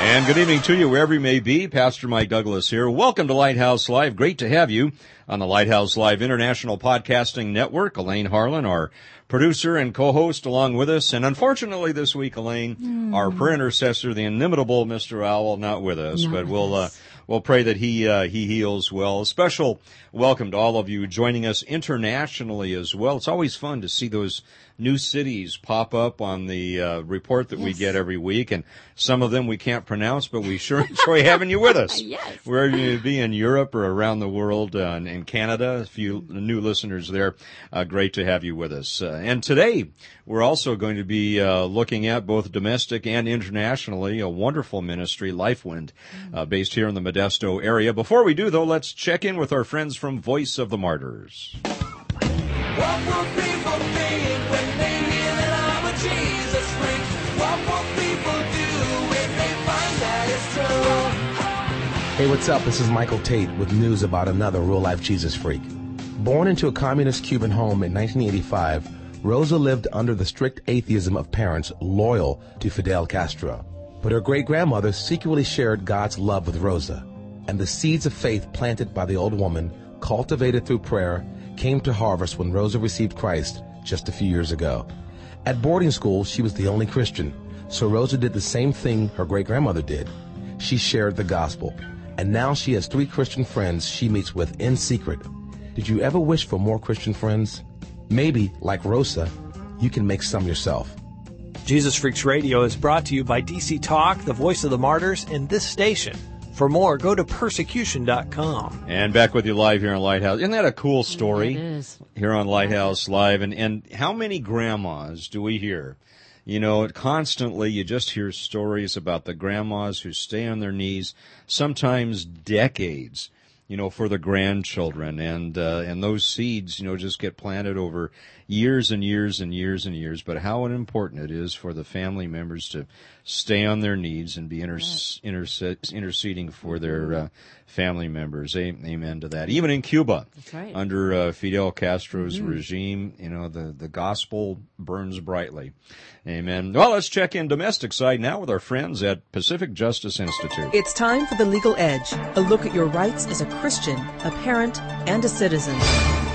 And good evening to you wherever you may be. Pastor Mike Douglas here. Welcome to Lighthouse Live. Great to have you on the Lighthouse Live International Podcasting Network. Elaine Harlan, our producer and co-host along with us. And unfortunately this week, Elaine, mm. our prayer intercessor, the inimitable Mr. Owl, not with us, not but with we'll, us. Uh, we'll pray that he, uh, he heals well. A special welcome to all of you joining us internationally as well. It's always fun to see those new cities pop up on the uh, report that yes. we get every week, and some of them we can't pronounce, but we sure enjoy having you with us. yes. Wherever you be in Europe or around the world, uh, in Canada, a few new listeners there, uh, great to have you with us. Uh, and today we're also going to be uh, looking at both domestic and internationally a wonderful ministry, LifeWind, uh, based here in the Modesto area. Before we do, though, let's check in with our friends from Voice of the Martyrs. Hey, what's up? This is Michael Tate with news about another real life Jesus freak. Born into a communist Cuban home in 1985, Rosa lived under the strict atheism of parents loyal to Fidel Castro. But her great grandmother secretly shared God's love with Rosa, and the seeds of faith planted by the old woman, cultivated through prayer, came to harvest when Rosa received Christ just a few years ago. At boarding school, she was the only Christian, so Rosa did the same thing her great grandmother did. She shared the gospel and now she has three Christian friends she meets with in secret. Did you ever wish for more Christian friends? Maybe, like Rosa, you can make some yourself. Jesus Freaks Radio is brought to you by DC Talk, the voice of the martyrs, and this station. For more, go to persecution.com. And back with you live here on Lighthouse. Isn't that a cool story? It is. Here on Lighthouse Live. And, and how many grandmas do we hear you know, constantly you just hear stories about the grandmas who stay on their knees, sometimes decades, you know, for the grandchildren, and uh, and those seeds, you know, just get planted over years and years and years and years. But how important it is for the family members to stay on their knees and be inter- interse- interceding for their uh, family members. Amen to that. Even in Cuba, right. under uh, Fidel Castro's mm-hmm. regime, you know, the, the gospel burns brightly. Amen. Well, let's check in domestic side now with our friends at Pacific Justice Institute. It's time for the Legal Edge, a look at your rights as a Christian, a parent, and a citizen.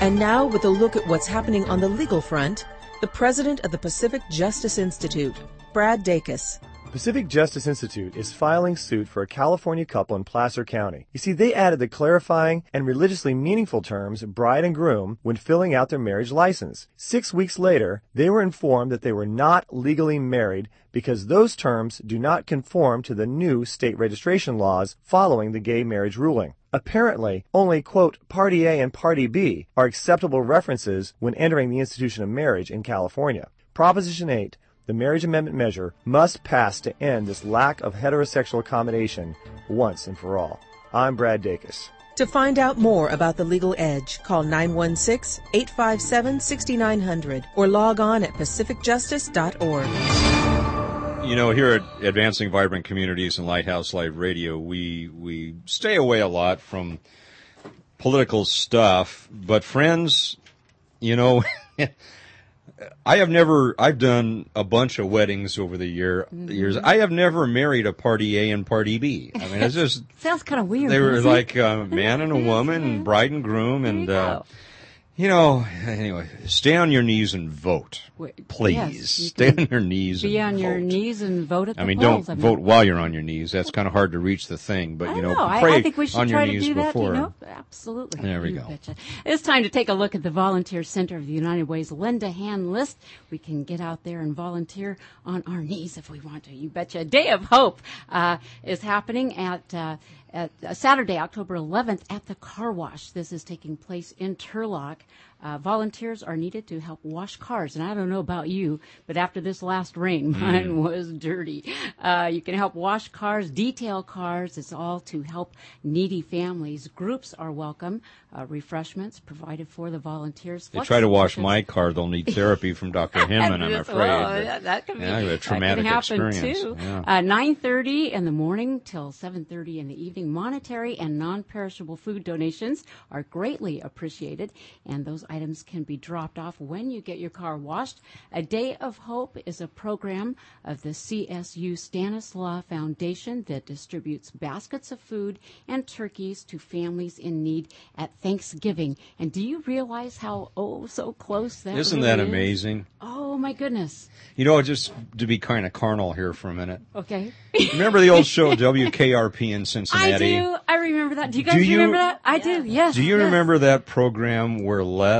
And now with a look at what's happening on the legal front, the president of the Pacific Justice Institute, Brad Dacus. Pacific Justice Institute is filing suit for a California couple in Placer County. You see, they added the clarifying and religiously meaningful terms bride and groom when filling out their marriage license. Six weeks later, they were informed that they were not legally married because those terms do not conform to the new state registration laws following the gay marriage ruling. Apparently, only, quote, Party A and Party B are acceptable references when entering the institution of marriage in California. Proposition 8 the marriage amendment measure must pass to end this lack of heterosexual accommodation once and for all. I'm Brad Dacus. To find out more about the legal edge, call 916-857-6900 or log on at pacificjustice.org. You know, here at Advancing Vibrant Communities and Lighthouse Live Radio, we we stay away a lot from political stuff, but friends, you know, I have never. I've done a bunch of weddings over the year mm-hmm. years. I have never married a party A and party B. I mean, it's just sounds kind of weird. They were like a man and a woman, and bride and groom, and uh, You know, anyway, stay on your knees and vote, please. yes, you stay on your knees. Be and on your vote. knees and vote at the I mean, polls. don't vote while you're on your knees. That's kind of hard to reach the thing. But I you know, know. Pray I think we should on your try to knees do that. before. You know, absolutely. There we You go. betcha. It's time to take a look at the Volunteer Center of the United Way's lend a hand list. We can get out there and volunteer on our knees if we want to. You betcha. Day of Hope uh, is happening at. Uh, at uh, Saturday, October 11th, at the car wash. This is taking place in Turlock. Uh, volunteers are needed to help wash cars. And I don't know about you, but after this last rain, mine was dirty. Uh, you can help wash cars, detail cars. It's all to help needy families. Groups are welcome. Uh, refreshments provided for the volunteers. They try to wash my car, they'll need therapy from Dr. Hinman, I'm afraid. well, but- that could be yeah, a that traumatic can happen experience. Too. Yeah. Uh, 9:30 in the morning till 7:30 in the evening. Monetary and non-perishable food donations are greatly appreciated, and those items can be dropped off when you get your car washed. A Day of Hope is a program of the CSU Stanislaus Foundation that distributes baskets of food and turkeys to families in need at Thanksgiving. And do you realize how oh so close that Isn't really that is? amazing? Oh my goodness. You know, just to be kind of carnal here for a minute. Okay. Remember the old show WKRP in Cincinnati? I do. I remember that. Do you guys Do you- remember that? I do. Yes. Do you yes. remember that program where Les,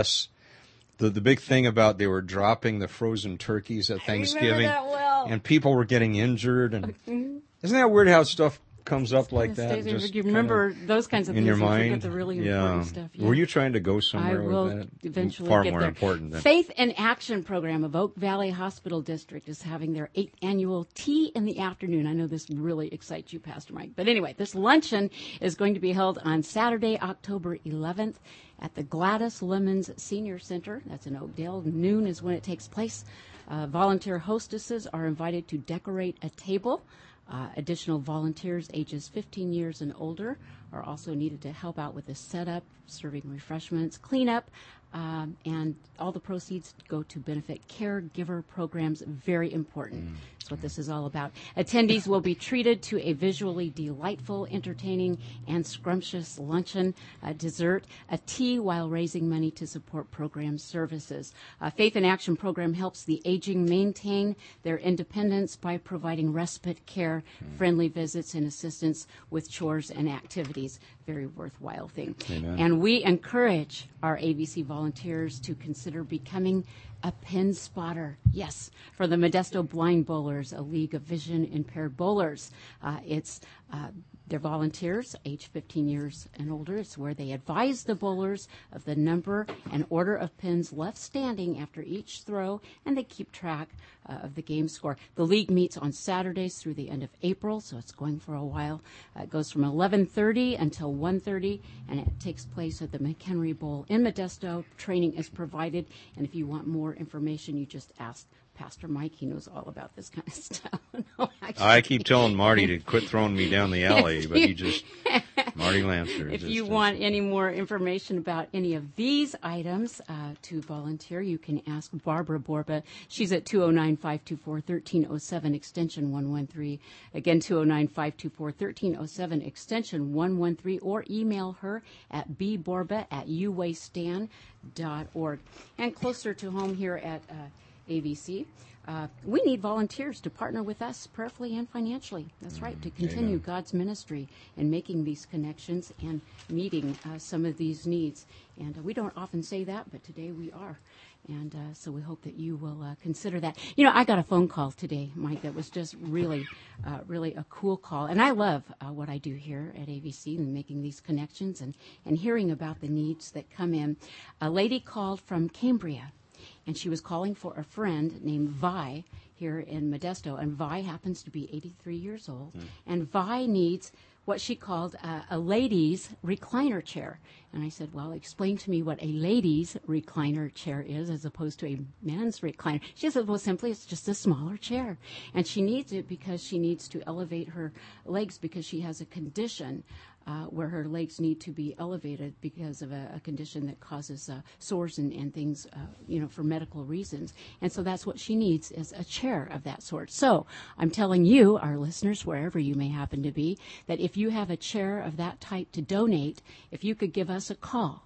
the the big thing about they were dropping the frozen turkeys at Thanksgiving, well. and people were getting injured, and mm-hmm. isn't that weird how stuff comes up like that? Stays just you remember those kinds of in things your mind? the really yeah. important stuff. yeah. Were you trying to go somewhere? I will with that? eventually Far get more there. important than Faith and Action program of Oak Valley Hospital District is having their eighth annual tea in the afternoon. I know this really excites you, Pastor Mike. But anyway, this luncheon is going to be held on Saturday, October 11th at the Gladys Lemons Senior Center. That's in Oakdale. Noon is when it takes place. Uh, volunteer hostesses are invited to decorate a table. Uh, additional volunteers ages 15 years and older are also needed to help out with the setup, serving refreshments, cleanup, um, and all the proceeds go to benefit caregiver programs. Very important. That's what this is all about. Attendees will be treated to a visually delightful, entertaining, and scrumptious luncheon, a dessert, a tea while raising money to support program services. Uh, Faith in Action program helps the aging maintain their independence by providing respite care, friendly visits, and assistance with chores and activities. Very worthwhile thing. And we encourage our ABC volunteers to consider becoming a pin spotter. Yes, for the Modesto Blind Bowlers, a league of vision impaired bowlers. Uh, it's uh, they're volunteers, age 15 years and older. It's where they advise the bowlers of the number and order of pins left standing after each throw, and they keep track uh, of the game score. The league meets on Saturdays through the end of April, so it's going for a while. Uh, it goes from 11:30 until 1:30, and it takes place at the McHenry Bowl in Modesto. Training is provided, and if you want more information, you just ask Pastor Mike. He knows all about this kind of stuff. no, I keep telling Marty to quit throwing me down the alley, but he just Marty Lancer. If you want any more information about any of these items uh, to volunteer, you can ask Barbara Borba. She's at 209 524 1307, extension 113. Again, 209 524 1307, extension 113, or email her at bborba at uwaystan.org. And closer to home here at uh, AVC. Uh, we need volunteers to partner with us prayerfully and financially. That's right, to continue God's ministry and making these connections and meeting uh, some of these needs. And uh, we don't often say that, but today we are. And uh, so we hope that you will uh, consider that. You know, I got a phone call today, Mike, that was just really, uh, really a cool call. And I love uh, what I do here at AVC and making these connections and, and hearing about the needs that come in. A lady called from Cambria and she was calling for a friend named Vi here in Modesto. And Vi happens to be 83 years old, and Vi needs what she called uh, a ladies' recliner chair. And I said, Well, explain to me what a ladies' recliner chair is as opposed to a man's recliner. She said, Well, simply, it's just a smaller chair. And she needs it because she needs to elevate her legs because she has a condition uh, where her legs need to be elevated because of a, a condition that causes uh, sores and, and things, uh, you know, for medical reasons. And so that's what she needs is a chair of that sort. So I'm telling you, our listeners, wherever you may happen to be, that if you have a chair of that type to donate, if you could give us a call.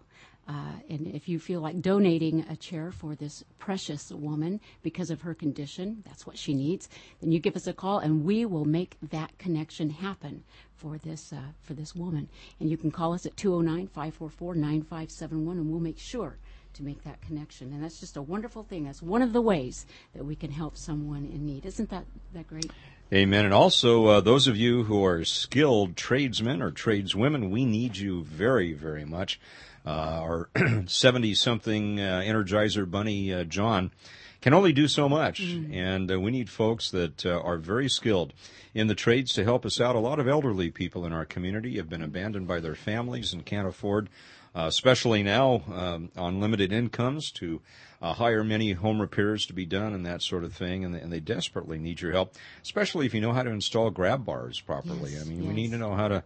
Uh, and if you feel like donating a chair for this precious woman because of her condition, that's what she needs, then you give us a call and we will make that connection happen for this uh, for this woman. And you can call us at 209-544-9571 and we'll make sure to make that connection. And that's just a wonderful thing. That's one of the ways that we can help someone in need. Isn't that that great? Amen. And also, uh, those of you who are skilled tradesmen or tradeswomen, we need you very, very much. Uh, our 70 something uh, Energizer Bunny, uh, John, can only do so much. Mm. And uh, we need folks that uh, are very skilled in the trades to help us out. A lot of elderly people in our community have been abandoned by their families and can't afford uh, especially now um, on limited incomes, to uh, hire many home repairs to be done and that sort of thing. And they, and they desperately need your help, especially if you know how to install grab bars properly. Yes, I mean, yes. we need to know how to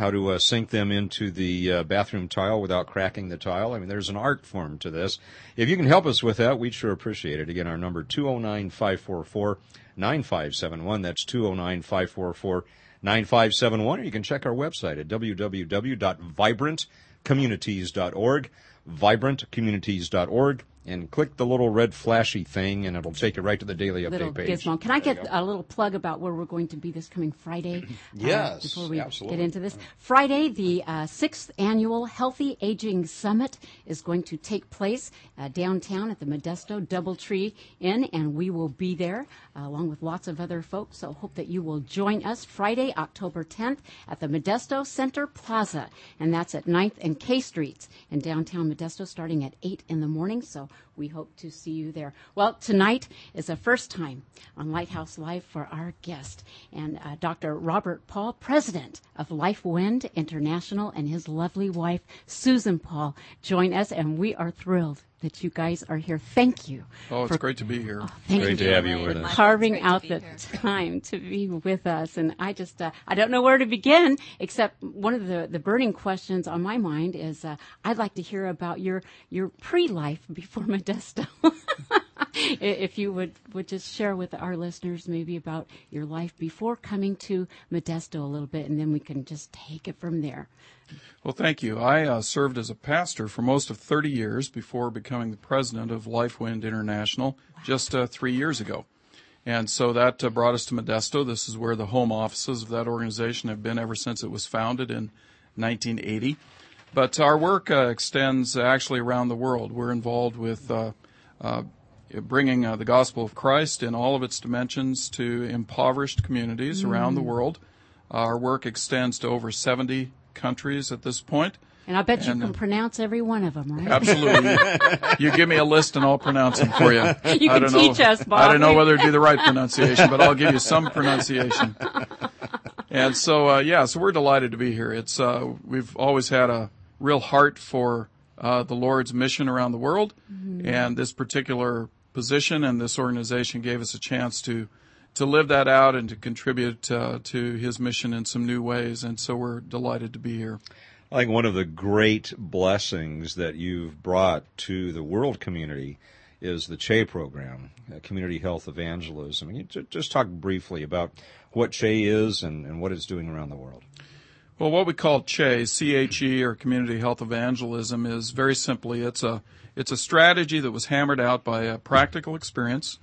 how to uh, sink them into the uh, bathroom tile without cracking the tile. I mean, there's an art form to this. If you can help us with that, we'd sure appreciate it. Again, our number 209-544-9571. That's 209-544-9571. Or you can check our website at www.vibrant.com vibrantcommunities.org, vibrantcommunities.org, and click the little red flashy thing, and it'll take you right to the daily update little page. Gizmo. Can I get a little plug about where we're going to be this coming Friday? yes, uh, before we absolutely. get into this, Friday, the uh, sixth annual Healthy Aging Summit is going to take place uh, downtown at the Modesto DoubleTree Inn, and we will be there uh, along with lots of other folks. So hope that you will join us Friday, October 10th, at the Modesto Center Plaza, and that's at 9th and K Streets in downtown Modesto, starting at 8 in the morning. So we hope to see you there. Well, tonight is a first time on Lighthouse Live for our guest, and uh, Dr. Robert Paul, president of Life Wind International, and his lovely wife, Susan Paul, join us, and we are thrilled that you guys are here. Thank you. Oh, it's for- great to be here. Oh, thank Great you to have you for with us. carving It's great to out the here. time to be with us. And I just, uh, I don't know where to begin, except one of the, the burning questions on my mind is, uh, I'd like to hear about your, your pre-life before Modesto. If you would, would just share with our listeners maybe about your life before coming to Modesto a little bit, and then we can just take it from there. Well, thank you. I uh, served as a pastor for most of 30 years before becoming the president of LifeWind International just uh, three years ago. And so that uh, brought us to Modesto. This is where the home offices of that organization have been ever since it was founded in 1980. But our work uh, extends actually around the world. We're involved with uh, uh, bringing uh, the gospel of Christ in all of its dimensions to impoverished communities around the world. Our work extends to over 70 countries at this point. And I bet you can uh, pronounce every one of them, right? Absolutely. you give me a list and I'll pronounce them for you. You I can teach know, us, Bob. I don't know whether it'd be the right pronunciation, but I'll give you some pronunciation. And so, uh, yeah, so we're delighted to be here. It's, uh, we've always had a real heart for, uh, the Lord's mission around the world. And this particular position and this organization gave us a chance to, to live that out and to contribute, uh, to his mission in some new ways. And so we're delighted to be here. I think one of the great blessings that you've brought to the world community is the CHE program, uh, Community Health Evangelism. You just talk briefly about what CHE is and, and what it's doing around the world? Well, what we call CHE, C-H-E, or Community Health Evangelism, is very simply it's a it's a strategy that was hammered out by a practical experience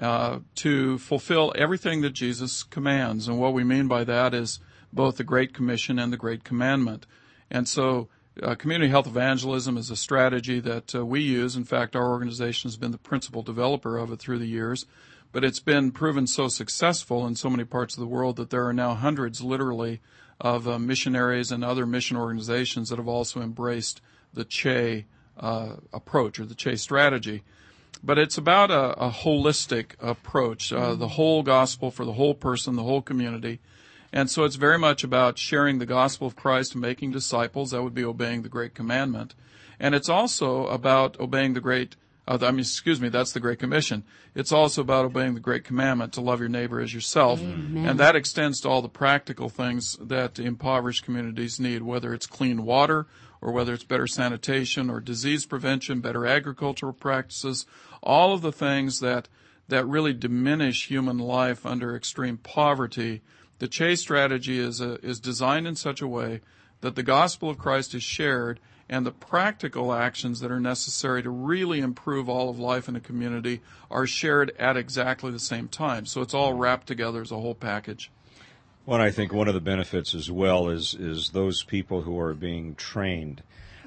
uh, to fulfill everything that Jesus commands, and what we mean by that is both the Great Commission and the Great Commandment. And so, uh, community health evangelism is a strategy that uh, we use. In fact, our organization has been the principal developer of it through the years. But it's been proven so successful in so many parts of the world that there are now hundreds, literally, of uh, missionaries and other mission organizations that have also embraced the CHE uh, approach or the CHE strategy. But it's about a, a holistic approach, uh, the whole gospel for the whole person, the whole community. And so it's very much about sharing the gospel of Christ and making disciples. That would be obeying the great commandment. And it's also about obeying the great, uh, I mean, excuse me, that's the great commission. It's also about obeying the great commandment to love your neighbor as yourself. Amen. And that extends to all the practical things that impoverished communities need, whether it's clean water or whether it's better sanitation or disease prevention, better agricultural practices, all of the things that, that really diminish human life under extreme poverty. The CHE strategy is, a, is designed in such a way that the gospel of Christ is shared and the practical actions that are necessary to really improve all of life in a community are shared at exactly the same time. So it's all wrapped together as a whole package. Well, I think one of the benefits as well is is those people who are being trained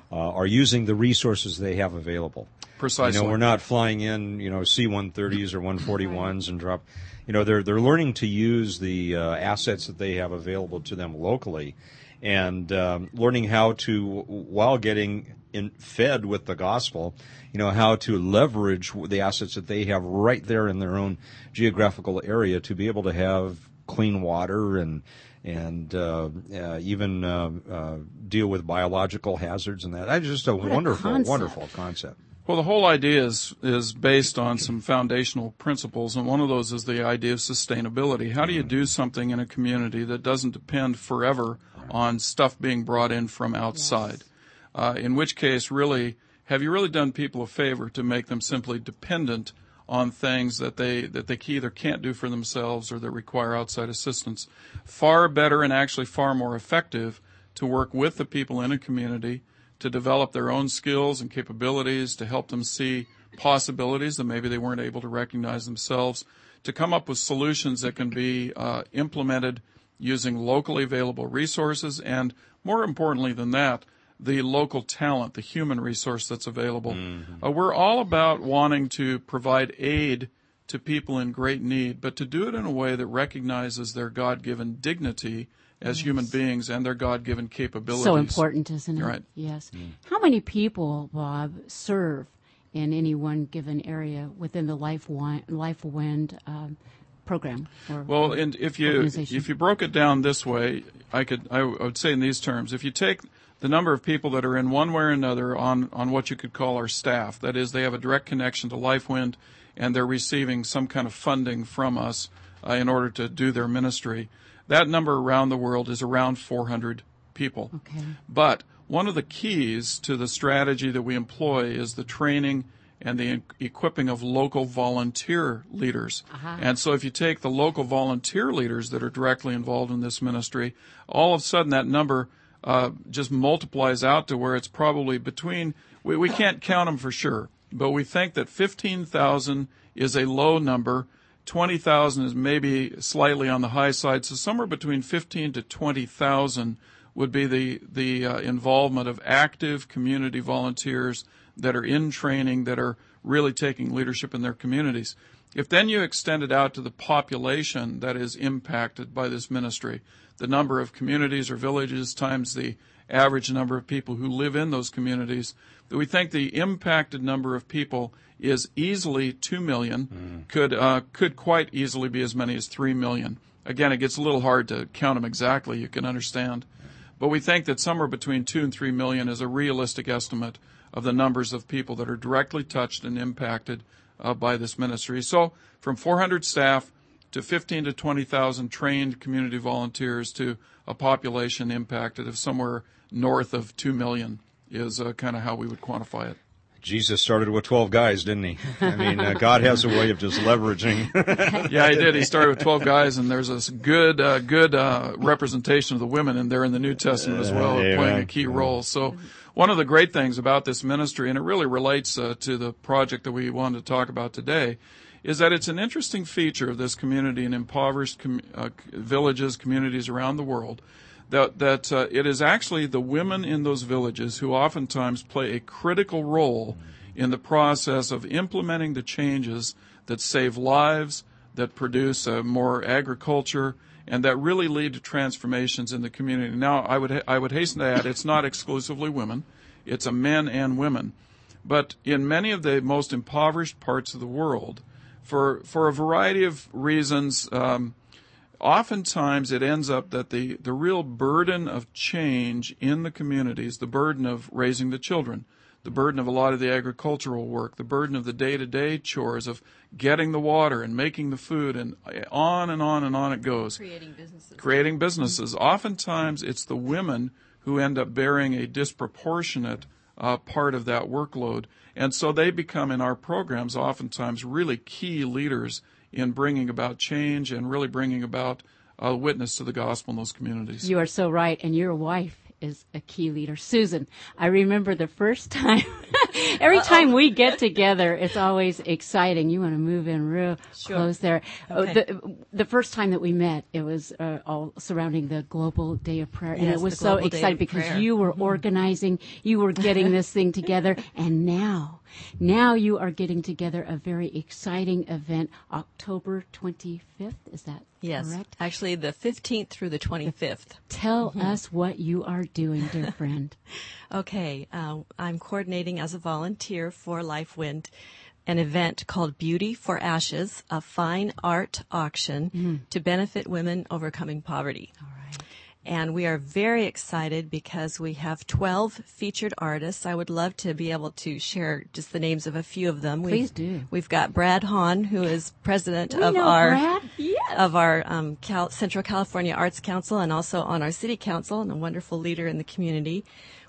uh, are using the resources they have available. Precisely. You know, we're not flying in, you know, C-130s or 141s and drop. You know, they're they're learning to use the uh, assets that they have available to them locally, and um, learning how to, while getting in, fed with the gospel, you know, how to leverage the assets that they have right there in their own geographical area to be able to have clean water and and uh, uh, even uh, uh deal with biological hazards and that. That's just a what wonderful, a wonderful concept. Well, the whole idea is is based on some foundational principles, and one of those is the idea of sustainability. How do you do something in a community that doesn't depend forever on stuff being brought in from outside? Uh, in which case, really, have you really done people a favor to make them simply dependent on things that they that they either can't do for themselves or that require outside assistance? Far better and actually far more effective to work with the people in a community to develop their own skills and capabilities, to help them see possibilities that maybe they weren't able to recognize themselves, to come up with solutions that can be uh, implemented using locally available resources, and more importantly than that, the local talent, the human resource that's available. Mm-hmm. Uh, we're all about wanting to provide aid to people in great need, but to do it in a way that recognizes their God given dignity as yes. human beings and their God given capabilities. So important, isn't it? Right. Yes. Mm. How many people, Bob, serve in any one given area within the Life Wind, Life Wind um, program? well, and if you if you broke it down this way, I could I would say in these terms: if you take the number of people that are in one way or another on on what you could call our staff, that is, they have a direct connection to Life Wind, and they're receiving some kind of funding from us uh, in order to do their ministry. That number around the world is around 400 people. Okay. But one of the keys to the strategy that we employ is the training and the equipping of local volunteer leaders. Uh-huh. And so if you take the local volunteer leaders that are directly involved in this ministry, all of a sudden that number uh, just multiplies out to where it's probably between, we, we can't count them for sure, but we think that 15,000 is a low number 20,000 is maybe slightly on the high side, so somewhere between 15 to 20,000 would be the the uh, involvement of active community volunteers that are in training that are really taking leadership in their communities. If then you extend it out to the population that is impacted by this ministry, the number of communities or villages times the average number of people who live in those communities, we think the impacted number of people is easily 2 million, mm. could, uh, could quite easily be as many as 3 million. Again, it gets a little hard to count them exactly, you can understand. But we think that somewhere between 2 and 3 million is a realistic estimate of the numbers of people that are directly touched and impacted uh, by this ministry. So from 400 staff to 15 to 20,000 trained community volunteers to a population impacted of somewhere north of 2 million is uh, kind of how we would quantify it. Jesus started with 12 guys, didn't he? I mean, uh, God has a way of just leveraging. yeah, he did. He started with 12 guys, and there's a good, uh, good uh, representation of the women in there in the New Testament as well, playing a key role. So, one of the great things about this ministry, and it really relates uh, to the project that we wanted to talk about today, is that it's an interesting feature of this community in impoverished com- uh, villages, communities around the world that, that uh, it is actually the women in those villages who oftentimes play a critical role in the process of implementing the changes that save lives, that produce uh, more agriculture, and that really lead to transformations in the community. Now, I would I would hasten to add, it's not exclusively women; it's a men and women. But in many of the most impoverished parts of the world, for for a variety of reasons, um, oftentimes it ends up that the, the real burden of change in the communities, the burden of raising the children, the burden of a lot of the agricultural work, the burden of the day to day chores of getting the water and making the food, and on and on and on it goes. Creating businesses. Creating businesses. Oftentimes it's the women who end up bearing a disproportionate uh, part of that workload. And so they become in our programs oftentimes really key leaders in bringing about change and really bringing about a witness to the gospel in those communities. You are so right. And your wife is a key leader. Susan, I remember the first time, every time we get together, it's always exciting. You want to move in real close there. Oh, Okay. The, the first time that we met, it was uh, all surrounding the Global Day of Prayer. and it was so exciting because Prayer. you were organizing, you were getting this thing together, and now, now you are getting together a very exciting event, October 25th. Is that Yes, correct? actually the 15th through the 25th. Tell Mm-hmm. us what you are doing, dear friend. Okay, uh, I'm coordinating as a volunteer for LifeWind an event called Beauty for Ashes, a fine art auction to benefit women overcoming poverty. All right. And we are very excited because we have 12 featured artists. I would love to be able to share just the names of a few of them. Please We've, do. We've got Brad Hahn, who is president We of our Yes. of our um, Cal- Central California Arts Council and also on our city council and a wonderful leader in the community.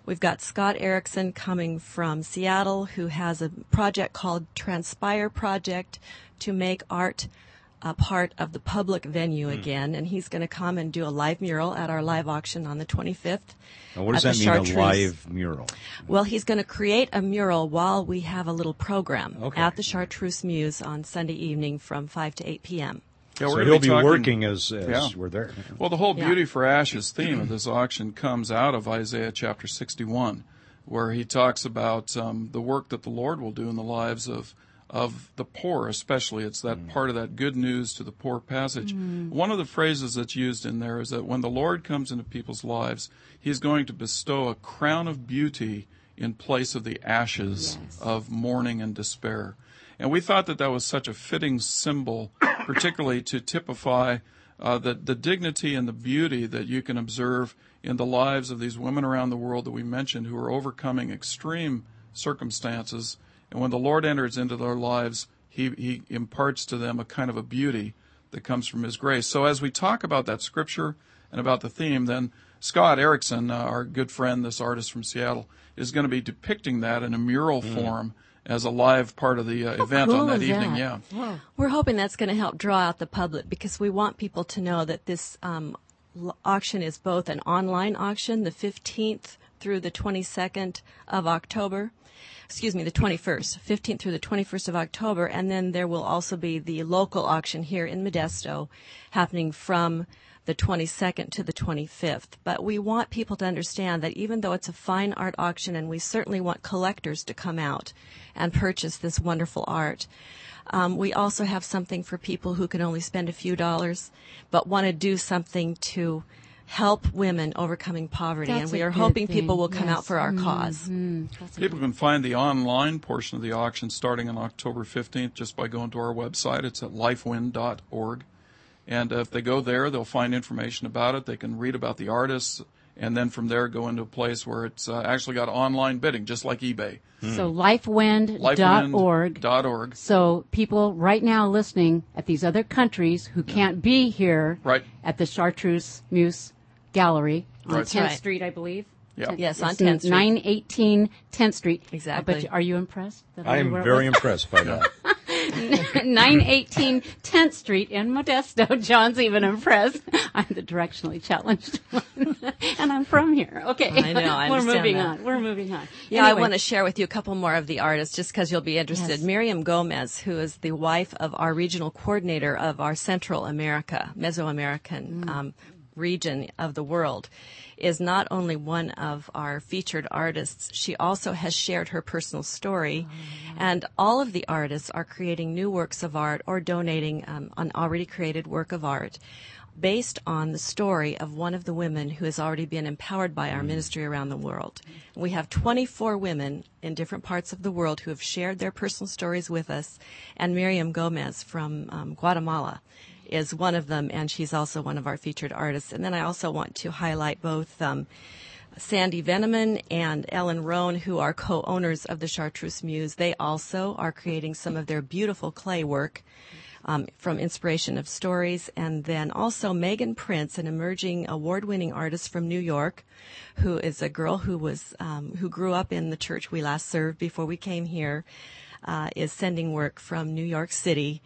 We've got Scott Erickson coming from Seattle who has a project called Transpire Project to make art a part of the public venue Hmm. again. And he's going to come and do a live mural at our live auction on the 25th. Now, what does that mean, Chartreuse. a live mural? Well, he's going to create a mural while we have a little program Okay. at the Chartreuse Muse on Sunday evening from 5 to 8 p.m. Yeah, so we're he'll gonna be talking- working as, as Yeah. we're there. Well, the whole Yeah. Beauty for Ashes theme of this auction comes out of Isaiah chapter 61, where he talks about um, the work that the Lord will do in the lives of of the poor, especially. It's that part of that good news to the poor passage. One of the phrases that's used in there is that when the Lord comes into people's lives, He's going to bestow a crown of beauty in place of the ashes of mourning and despair. And we thought that that was such a fitting symbol, particularly to typify uh, the, the dignity and the beauty that you can observe in the lives of these women around the world that we mentioned who are overcoming extreme circumstances. And when the Lord enters into their lives, he, he imparts to them a kind of a beauty that comes from His grace. So as we talk about that scripture and about the theme, then Scott Erickson, uh, our good friend, this artist from Seattle, is going to be depicting that in a mural form as a live part of the uh, event cool on that evening. that? Yeah. We're hoping that's going to help draw out the public because we want people to know that this um, auction is both an online auction, the 15th through the 22nd of October. Excuse me, the 21st, 15th through the 21st of October, and then there will also be the local auction here in Modesto happening from the 22nd to the 25th. But we want people to understand that even though it's a fine art auction and we certainly want collectors to come out and purchase this wonderful art, um, we also have something for people who can only spend a few dollars but want to do something to help women overcoming poverty. That's and we are hoping thing, people will come yes. out for our cause. People can find the online portion of the auction starting on October 15th just by going to our website. It's at lifewind.org. And uh, if they go there, they'll find information about it. They can read about the artists, and then from there go into a place where it's uh, actually got online bidding, just like eBay. So lifewind.org. Lifewind.org. So people right now listening at these other countries who can't be here Right. at the Chartreuse Muse Gallery on Right. 10th Right. Street, I believe. Yeah. Yes, on 10th Street. 918 10th Street. Exactly. But are you impressed? That I am very impressed by that. 918 10th Street in Modesto. John's even impressed. I'm the directionally challenged one. and I'm from here. Okay. I know, I We're moving that. on. We're moving on. Yeah, I want to share with you a couple more of the artists just because you'll be interested. Yes. Miriam Gomez, who is the wife of our regional coordinator of our Central America, Mesoamerican um, region of the world, is not only one of our featured artists, she also has shared her personal story. And all of the artists are creating new works of art or donating um, an already created work of art based on the story of one of the women who has already been empowered by our ministry around the world. We have 24 women in different parts of the world who have shared their personal stories with us, and Miriam Gomez from um, Guatemala is one of them, and she's also one of our featured artists. And then I also want to highlight both um, Sandy Veneman and Ellen Roan, who are co-owners of the Chartreuse Muse. They also are creating some of their beautiful clay work um, from Inspiration of Stories. And then also Megan Prince, an emerging award-winning artist from New York, who is a girl who was um, who grew up in the church we last served before we came here, uh, is sending work from New York City.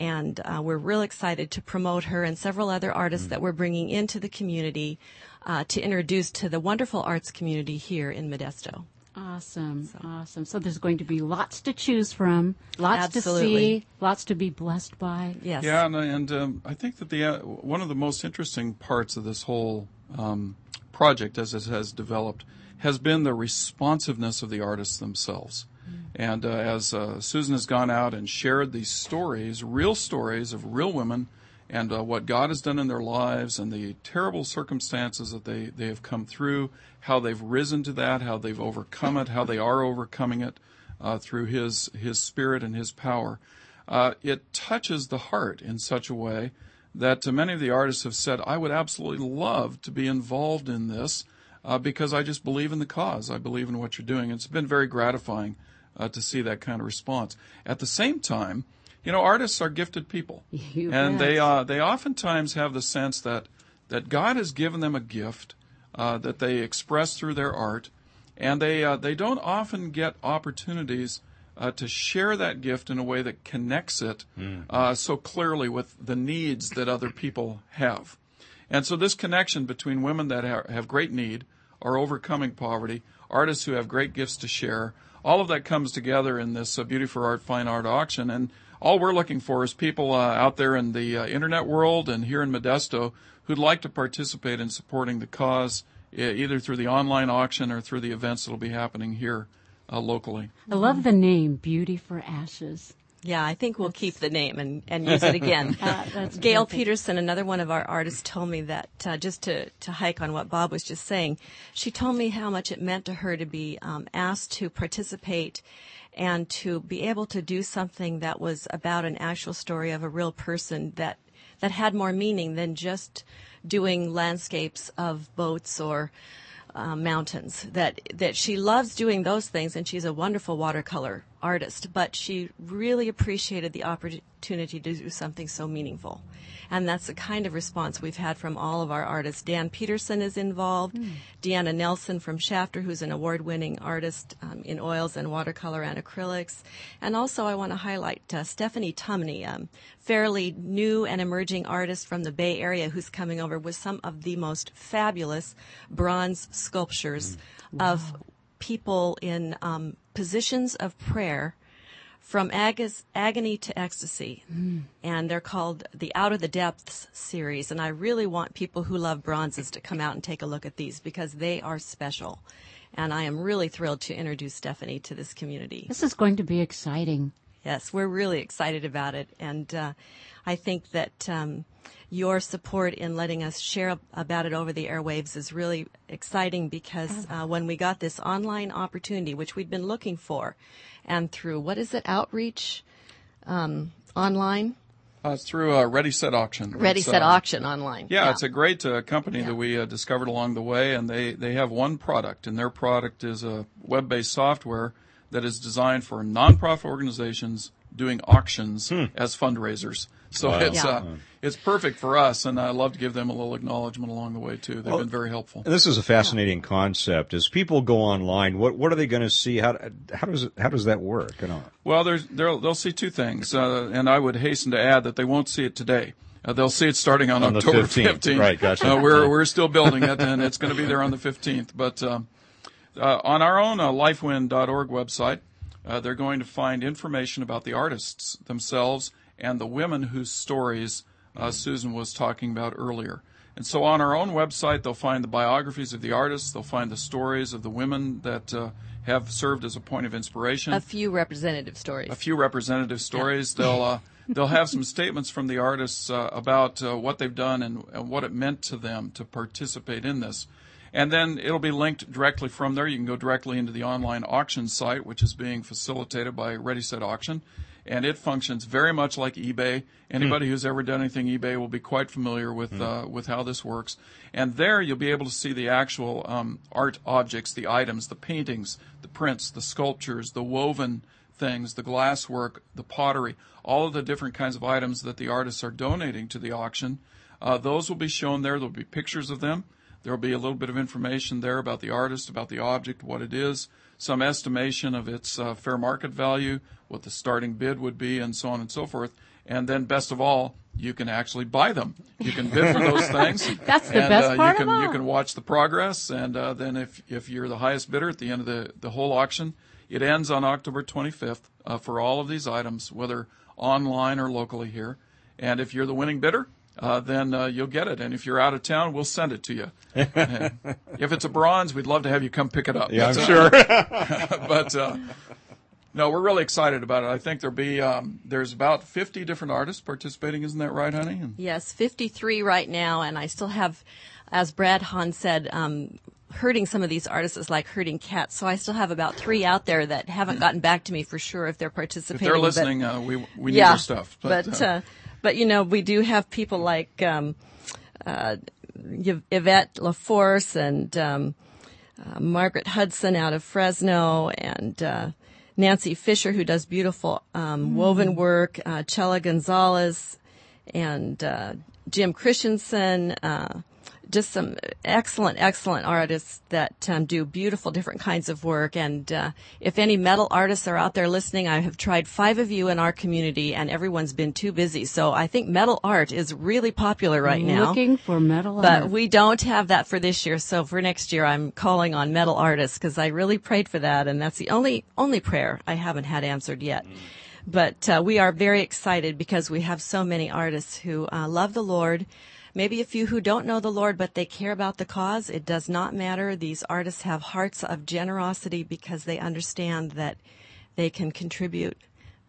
And uh, we're real excited to promote her and several other artists that we're bringing into the community uh, to introduce to the wonderful arts community here in Modesto. Awesome, awesome. So there's going to be lots to choose from, lots Absolutely. to see, lots to be blessed by. Yes. Yeah, and, and um, I think that the uh, one of the most interesting parts of this whole um, project, as it has developed, has been the responsiveness of the artists themselves. And uh, as uh, Susan has gone out and shared these stories, real stories of real women, and uh, what God has done in their lives, and the terrible circumstances that they, they have come through, how they've risen to that, how they've overcome it, how they are overcoming it uh, through His His Spirit and His power. Uh, it touches the heart in such a way that uh, many of the artists have said, "I would absolutely love to be involved in this because I just believe in the cause. I believe in what you're doing." It's been very gratifying uh, to see that kind of response. At the same time, you know, artists are gifted people, You and bet. they uh, they oftentimes have the sense that that God has given them a gift uh, that they express through their art, and they uh, they don't often get opportunities uh, to share that gift in a way that connects it uh, so clearly with the needs that other people have. And so this connection between women that ha- have great need, are overcoming poverty, artists who have great gifts to share, all of that comes together in this uh, Beauty for Art Fine Art auction. And all we're looking for is people uh, out there in the uh, internet world and here in Modesto who'd like to participate in supporting the cause, either through the online auction or through the events that'll be happening here uh, locally. I love the name Beauty for Ashes. Yeah, I think we'll keep the name and, and use it again. Uh, Gail perfect. Peterson, another one of our artists, told me that uh, just to, to hike on what Bob was just saying, she told me how much it meant to her to be um, asked to participate and to be able to do something that was about an actual story of a real person that that had more meaning than just doing landscapes of boats or uh, mountains. That that she loves doing those things, and she's a wonderful watercolor artist. But she really appreciated the opportunity to do something so meaningful, and that's the kind of response we've had from all of our artists. Dan Peterson is involved. Deanna Nelson from Shafter, who's an award-winning artist um, in oils and watercolor and acrylics, and also I want to highlight uh, Stephanie Tumney, um, fairly new and emerging artist from the Bay Area, who's coming over with some of the most fabulous bronze sculptures of people in um, positions of prayer from ag- agony to ecstasy. And they're called the Out of the Depths series. And I really want people who love bronzes to come out and take a look at these because they are special. And I am really thrilled to introduce Stephanie to this community. This is going to be exciting. Yes, we're really excited about it, and uh, I think that um, your support in letting us share about it over the airwaves is really exciting because uh, when we got this online opportunity, which we'd been looking for, and through what is it, outreach um, online, Uh, it's through uh, Ready Set Auction. Ready It's, Set uh, Auction online. Yeah, it's a great uh, company Yeah. that we uh, discovered along the way, and they, they have one product, and their product is a web based software that is designed for nonprofit organizations doing auctions as fundraisers. So Wow. it's Yeah. uh, it's perfect for us, and I love to give them a little acknowledgement along the way too. They've been very helpful. And this is a fascinating concept. As people go online, what what are they going to see? How how does it, how does that work? You know, Well, there's, they'll, they'll see two things, uh, and I would hasten to add that they won't see it today. Uh, they'll see it starting on, On the October 15th. 15th. Right, gotcha. Uh, we're, we're still building it, and it's going to be there on the 15th. But um, uh, on our own uh, lifewind.org website, uh, they're going to find information about the artists themselves and the women whose stories uh, Susan was talking about earlier. And so on our own website, they'll find the biographies of the artists. They'll find the stories of the women that uh, have served as a point of inspiration A few representative stories. a few representative stories. They'll uh, they'll have some statements from the artists uh, about uh, what they've done and, and what it meant to them to participate in this. And then it'll be linked directly from there. You can go directly into the online auction site, which is being facilitated by Ready Set Auction. And it functions very much like eBay. Anybody who's ever done anything eBay will be quite familiar with uh, with how this works. And there you'll be able to see the actual um, art objects, the items, the paintings, the prints, the sculptures, the woven things, the glasswork, the pottery, all of the different kinds of items that the artists are donating to the auction. Uh, those will be shown there. There'll be pictures of them. There'll be a little bit of information there about the artist, about the object, what it is, some estimation of its uh, fair market value, what the starting bid would be, and so on and so forth. And then, best of all, you can actually buy them. You can bid for those things. That's the and, best uh, part you can, of all. You can watch the progress, and uh, then if if you're the highest bidder at the end of the the whole auction, it ends on October 25th uh, for all of these items, whether online or locally here. And if you're the winning bidder, uh, then uh, you'll get it. And if you're out of town, we'll send it to you. If it's a bronze, we'd love to have you come pick it up. Yeah, I'm sure. but uh, no, we're really excited about it. I think there'll be um, there's about 50 different artists participating. Isn't that right, honey? And Yes, 53 right now, and I still have, as Brad Hahn said, um, herding some of these artists is like herding cats. So I still have about three out there that haven't gotten back to me for sure if they're if participating. they're but- listening, uh, we we need yeah, their stuff. But uh, but you know we do have people like um, uh, Yvette LaForce and um, uh, Margaret Hudson out of Fresno and uh, Nancy Fisher who does beautiful um, woven work, uh, Chela Gonzalez and uh, Jim Christensen. Just some excellent, excellent artists that um, do beautiful different kinds of work. And uh, if any metal artists are out there listening, I have tried five of you in our community, and everyone's been too busy. So I think metal art is really popular right now. Looking for metal But art. we don't have that for this year. So for next year, I'm calling on metal artists because I really prayed for that, and that's the only only prayer I haven't had answered yet. But uh, we are very excited because we have so many artists who uh, love the Lord. Maybe a few who don't know the Lord, but they care about the cause. It does not matter. These artists have hearts of generosity because they understand that they can contribute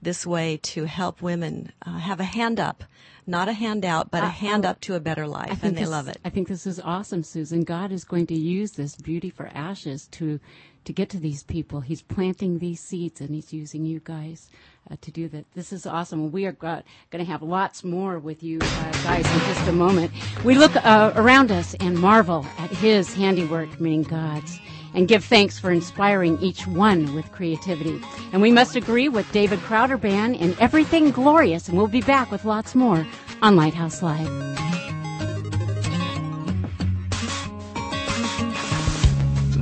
this way to help women uh, have a hand up, not a handout, but a hand up to a better life, and they this, love it. I think this is awesome, Susan. God is going to use this beauty for ashes to to get to these people. He's planting these seeds, and He's using you guys uh, to do that. This is awesome. We are going to have lots more with you uh, guys in just a moment. We look uh, around us and marvel at His handiwork, meaning God's. And give thanks for inspiring each one with creativity. And we must agree with David Crowder Band in Everything Glorious, and we'll be back with lots more on Lighthouse Live.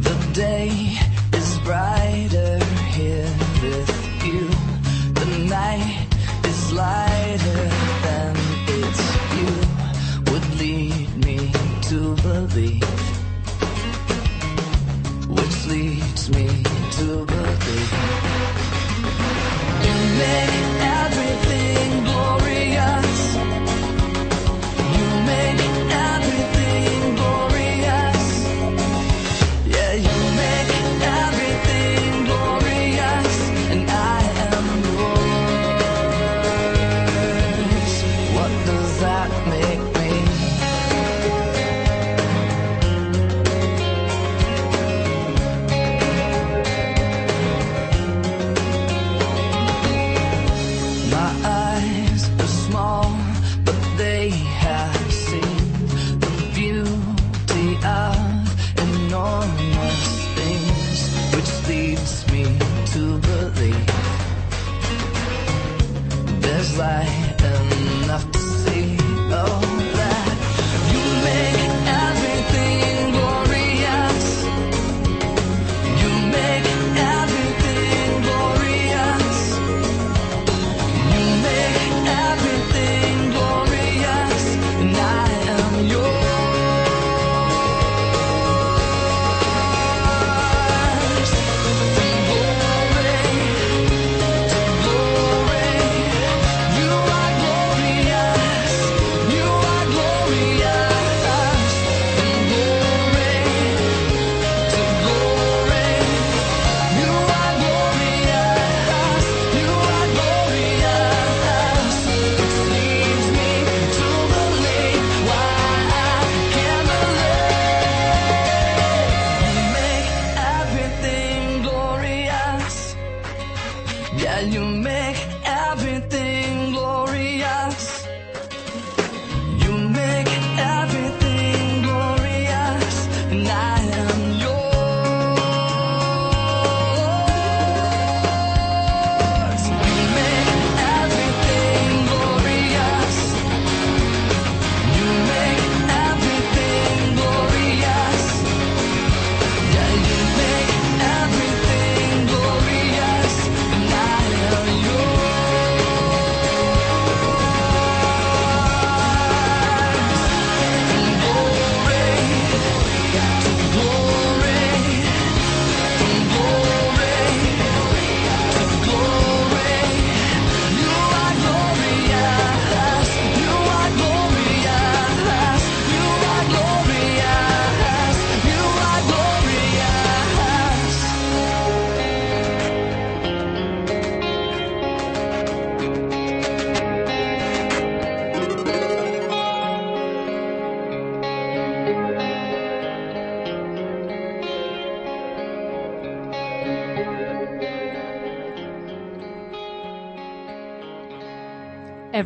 The day is brighter night is lighter than it's would lead me to believe. Which leads me to believe. You make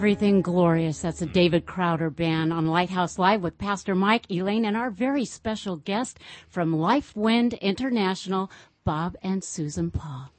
Everything Glorious. That's a David Crowder band on Lighthouse Live with Pastor Mike, Elaine, and our very special guest from LifeWind International, Bob and Susan Paul.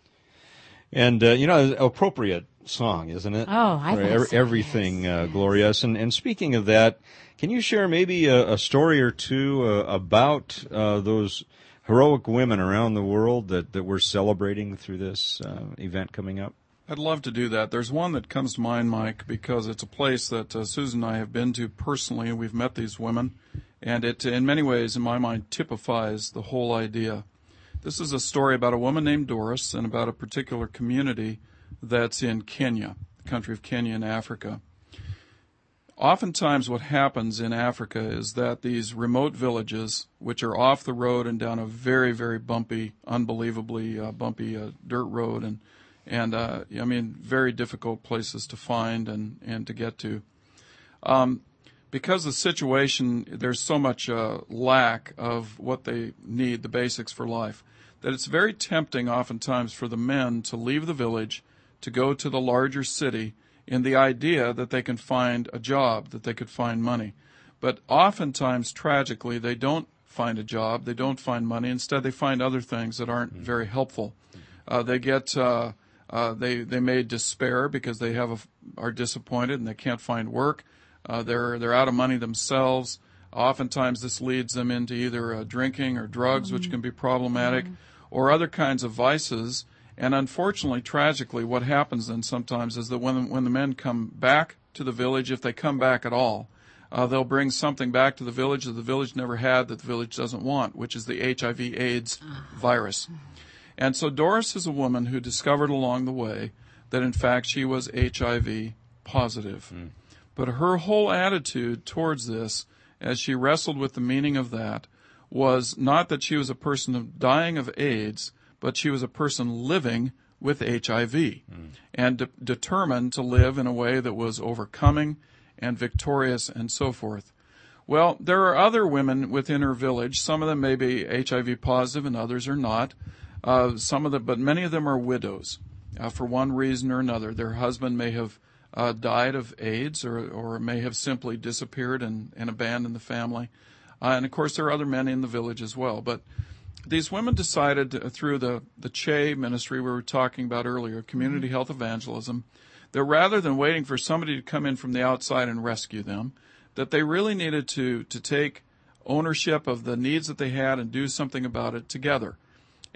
And, uh, you know, appropriate song, isn't it? Oh, I For thought ev- so, Everything yes. uh, Glorious. And, and speaking of that, can you share maybe a, a story or two uh, about uh, those heroic women around the world that, that we're celebrating through this uh, event coming up? I'd love to do that. There's one that comes to mind, Mike, because it's a place that uh, Susan and I have been to personally, and we've met these women, and it, in many ways, in my mind, typifies the whole idea. This is a story about a woman named Doris and about a particular community that's in Kenya, the country of Kenya in Africa. Oftentimes, what happens in Africa is that these remote villages, which are off the road and down a very, very bumpy, unbelievably uh, bumpy uh, dirt road, and and uh, I mean, very difficult places to find and and to get to. Um, because the situation, there's so much uh, lack of what they need, the basics for life, that it's very tempting oftentimes for the men to leave the village to go to the larger city in the idea that they can find a job, that they could find money. But oftentimes, tragically, they don't find a job, they don't find money. Instead, they find other things that aren't very helpful. Uh, they get uh, uh, they they may despair because they have a, are disappointed and they can't find work. Uh, they're they're out of money themselves. Oftentimes, this leads them into either uh, drinking or drugs, which can be problematic, or other kinds of vices. And unfortunately, tragically, what happens then sometimes is that when when the men come back to the village, if they come back at all, uh, they'll bring something back to the village that the village never had that the village doesn't want, which is the HIV/AIDS virus. And so Doris is a woman who discovered along the way that in fact she was HIV positive. Hmm. But her whole attitude towards this, as she wrestled with the meaning of that, was not that she was a person dying of AIDS, but she was a person living with HIV hmm. and de- determined to live in a way that was overcoming and victorious and so forth. Well, there are other women within her village. Some of them may be HIV positive and others are not. Uh, some of them, but many of them are widows uh, for one reason or another. Their husband may have uh, died of AIDS or, or may have simply disappeared and, and abandoned the family. Uh, and of course, there are other men in the village as well. But these women decided uh, through the, the CHE ministry we were talking about earlier, community health evangelism, that rather than waiting for somebody to come in from the outside and rescue them, that they really needed to, to take ownership of the needs that they had and do something about it together.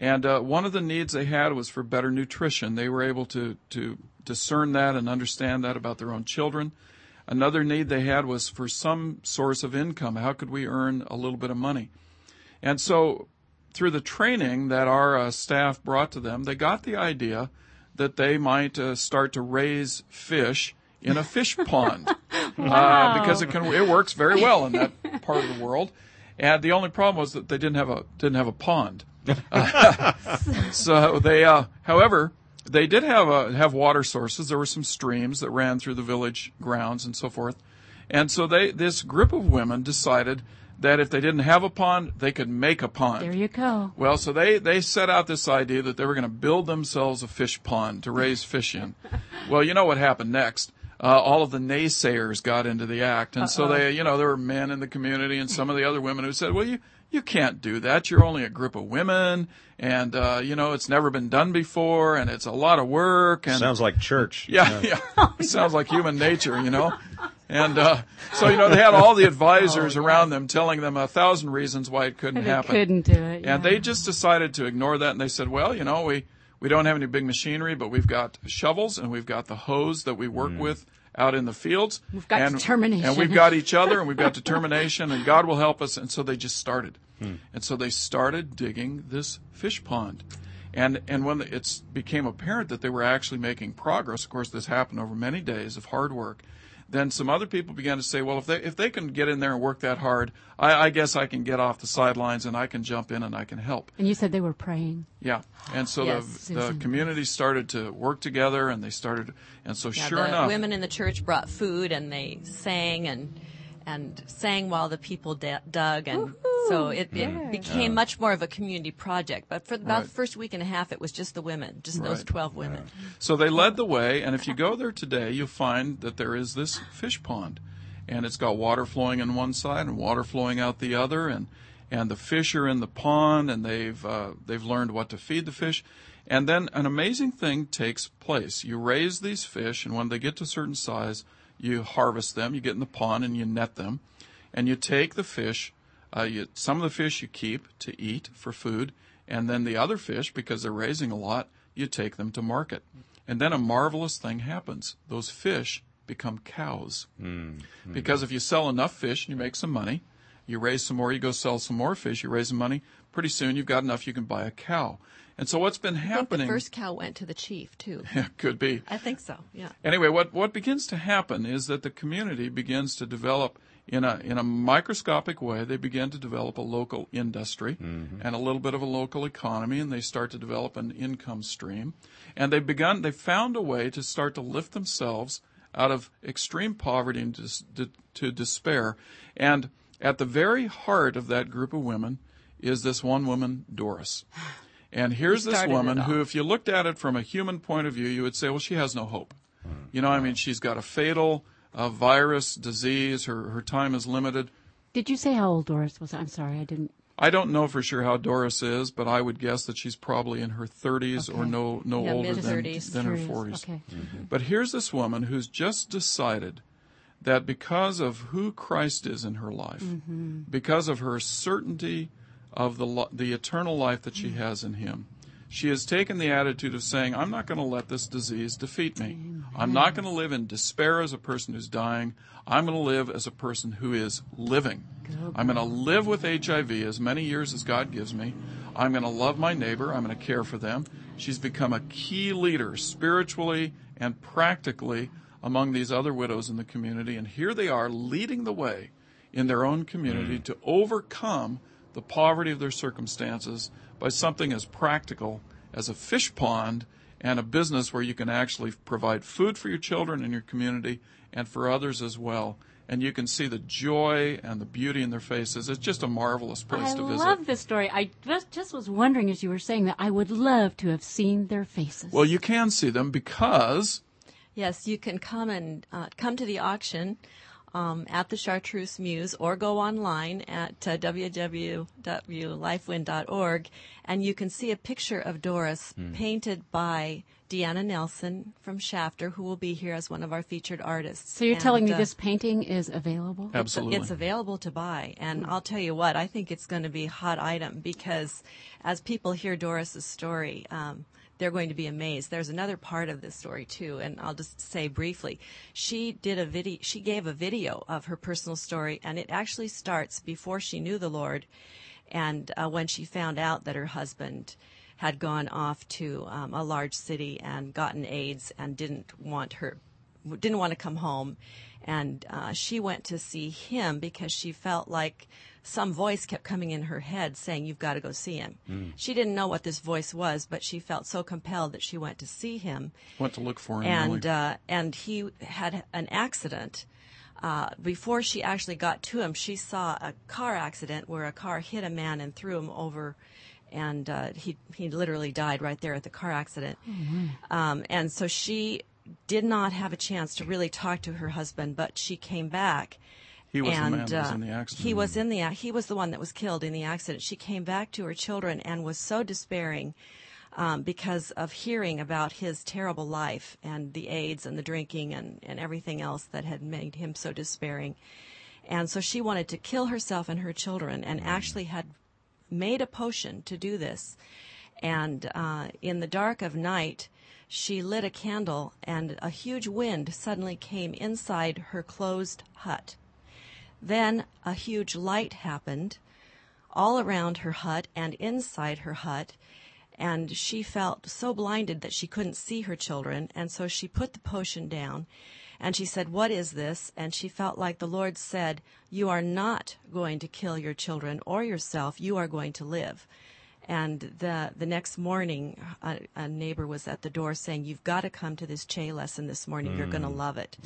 And uh, one of the needs they had was for better nutrition. They were able to, to discern that and understand that about their own children. Another need they had was for some source of income. How could we earn a little bit of money? And so, through the training that our uh, staff brought to them, they got the idea that they might uh, start to raise fish in a fish pond uh, because it can it works very well in that part of the world. And the only problem was that they didn't have a didn't have a pond. so they, uh, however, they did have a, have water sources. There were some streams that ran through the village grounds and so forth. And so they this group of women decided that if they didn't have a pond, they could make a pond. There you go. Well, so they, they set out this idea that they were going to build themselves a fish pond to raise fish in. Well, you know what happened next. Uh, all of the naysayers got into the act. And so they, you know, there were men in the community and some of the other women who said, well, you, you can't do that. You're only a group of women and, uh, you know, it's never been done before and it's a lot of work. And Sounds like church. yeah, yeah. It sounds like human nature, you know. And uh, so, you know, they had all the advisors around them telling them a thousand reasons why it couldn't They happen. couldn't do it. yeah. And they just decided to ignore that, and they said, "Well, you know, we we don't have any big machinery, but we've got shovels and we've got the hose that we work with out in the fields. We've got and, determination. and we've got each other, and we've got determination, and God will help us." And so they just started, hmm. and so they started digging this fish pond. And and when it became apparent that they were actually making progress, of course, this happened over many days of hard work. Then some other people began to say, well, if they if they can get in there and work that hard, I, I guess I can get off the sidelines and I can jump in and I can help. and you said they were praying. Yeah. And so Yes, the the community started to work together and they started and so Yeah, sure the enough women in the church brought food and they sang and and sang while the people da- dug and So it, it became much more of a community project. But for about Right. the first week and a half, it was just the women, just those 12 women. So they led the way, and if you go there today, you'll find that there is this fish pond, and it's got water flowing in one side and water flowing out the other, and and the fish are in the pond, and they've uh, they've learned what to feed the fish, and then an amazing thing takes place. You raise these fish, and when they get to a certain size, you harvest them. You get in the pond and you net them, and you take the fish. Uh, you, some of the fish you keep to eat for food, and then the other fish, because they're raising a lot, you take them to market. And then a marvelous thing happens. Those fish become cows. Because if you sell enough fish and you make some money, you raise some more, you go sell some more fish, you raise some money, pretty soon you've got enough you can buy a cow. And so what's been I think happening the first cow went to the chief, too. could be. I think so, yeah. Anyway, what, what begins to happen is that the community begins to develop in a in a microscopic way. They begin to develop a local industry mm-hmm. and a little bit of a local economy, and they start to develop an income stream. And they've begun. They found a way to start to lift themselves out of extreme poverty and dis, to, to despair. And at the very heart of that group of women is this one woman, Doris. And here's this woman who, if you looked at it from a human point of view, you would say, well, she has no hope. Hmm. You know, I mean, she's got a fatal uh, virus disease. Her her time is limited. Did you say how old Doris was? I'm sorry, I didn't. I don't know for sure how Doris is, but I would guess that she's probably in her 30s or no no Yeah, older than, than her 40s. Okay. But here's this woman who's just decided that because of who Christ is in her life, because of her certainty of the the eternal life that she has in Him, she has taken the attitude of saying, "I'm not going to let this disease defeat me. I'm not going to live in despair as a person who's dying. I'm going to live as a person who is living. I'm going to live with HIV as many years as God gives me. I'm going to love my neighbor. I'm going to care for them." She's become a key leader spiritually and practically among these other widows in the community, and here they are leading the way in their own community mm. to overcome the poverty of their circumstances by something as practical as a fish pond and a business where you can actually provide food for your children and your community and for others as well. And you can see the joy and the beauty in their faces. It's just a marvelous place I to visit. I love this story. I just, just was wondering as you were saying that I would love to have seen their faces. Well, you can see them because Yes, you can come and uh, come to the auction um, at the Chartreuse Muse or go online at uh, www.lifewind.org and you can see a picture of Doris Hmm. painted by Deanna Nelson from Shafter, who will be here as one of our featured artists. so you're And, telling me uh, this painting is available? absolutely. it's available to buy, and I'll tell you what, I think it's going to be a hot item because as people hear Doris's story, um, they're going to be amazed. There's another part of this story too, and I'll just say briefly. She did a video. She gave a video of her personal story, and it actually starts before she knew the Lord, and uh, when she found out that her husband had gone off to um, a large city and gotten AIDS and didn't want her didn't want to come home and uh, she went to see him because she felt like some voice kept coming in her head saying you've got to go see him she didn't know what this voice was but she felt so compelled that she went to see him Went to look for him. and really. uh, and he had an accident. Uh, before she actually got to him, she saw a car accident where a car hit a man and threw him over, and uh, he he literally died right there at the car accident. Um, and so she did not have a chance to really talk to her husband, but she came back. he was and the man that was uh, in the accident. he was in the he was the one that was killed in the accident. She came back to her children and was so despairing um, because of hearing about his terrible life and the AIDS and the drinking and, and everything else that had made him so despairing. And so she wanted to kill herself and her children and actually had made a potion to do this. And uh, in the dark of night, she lit a candle, and a huge wind suddenly came inside her closed hut. Then a huge light happened all around her hut and inside her hut, and she felt so blinded that she couldn't see her children, and so she put the potion down. And she said, What is this? And she felt like the Lord said, You are not going to kill your children or yourself. You are going to live. And the the next morning, a, a neighbor was at the door saying, "You've got to come to this CHE lesson this morning. You're going to love it."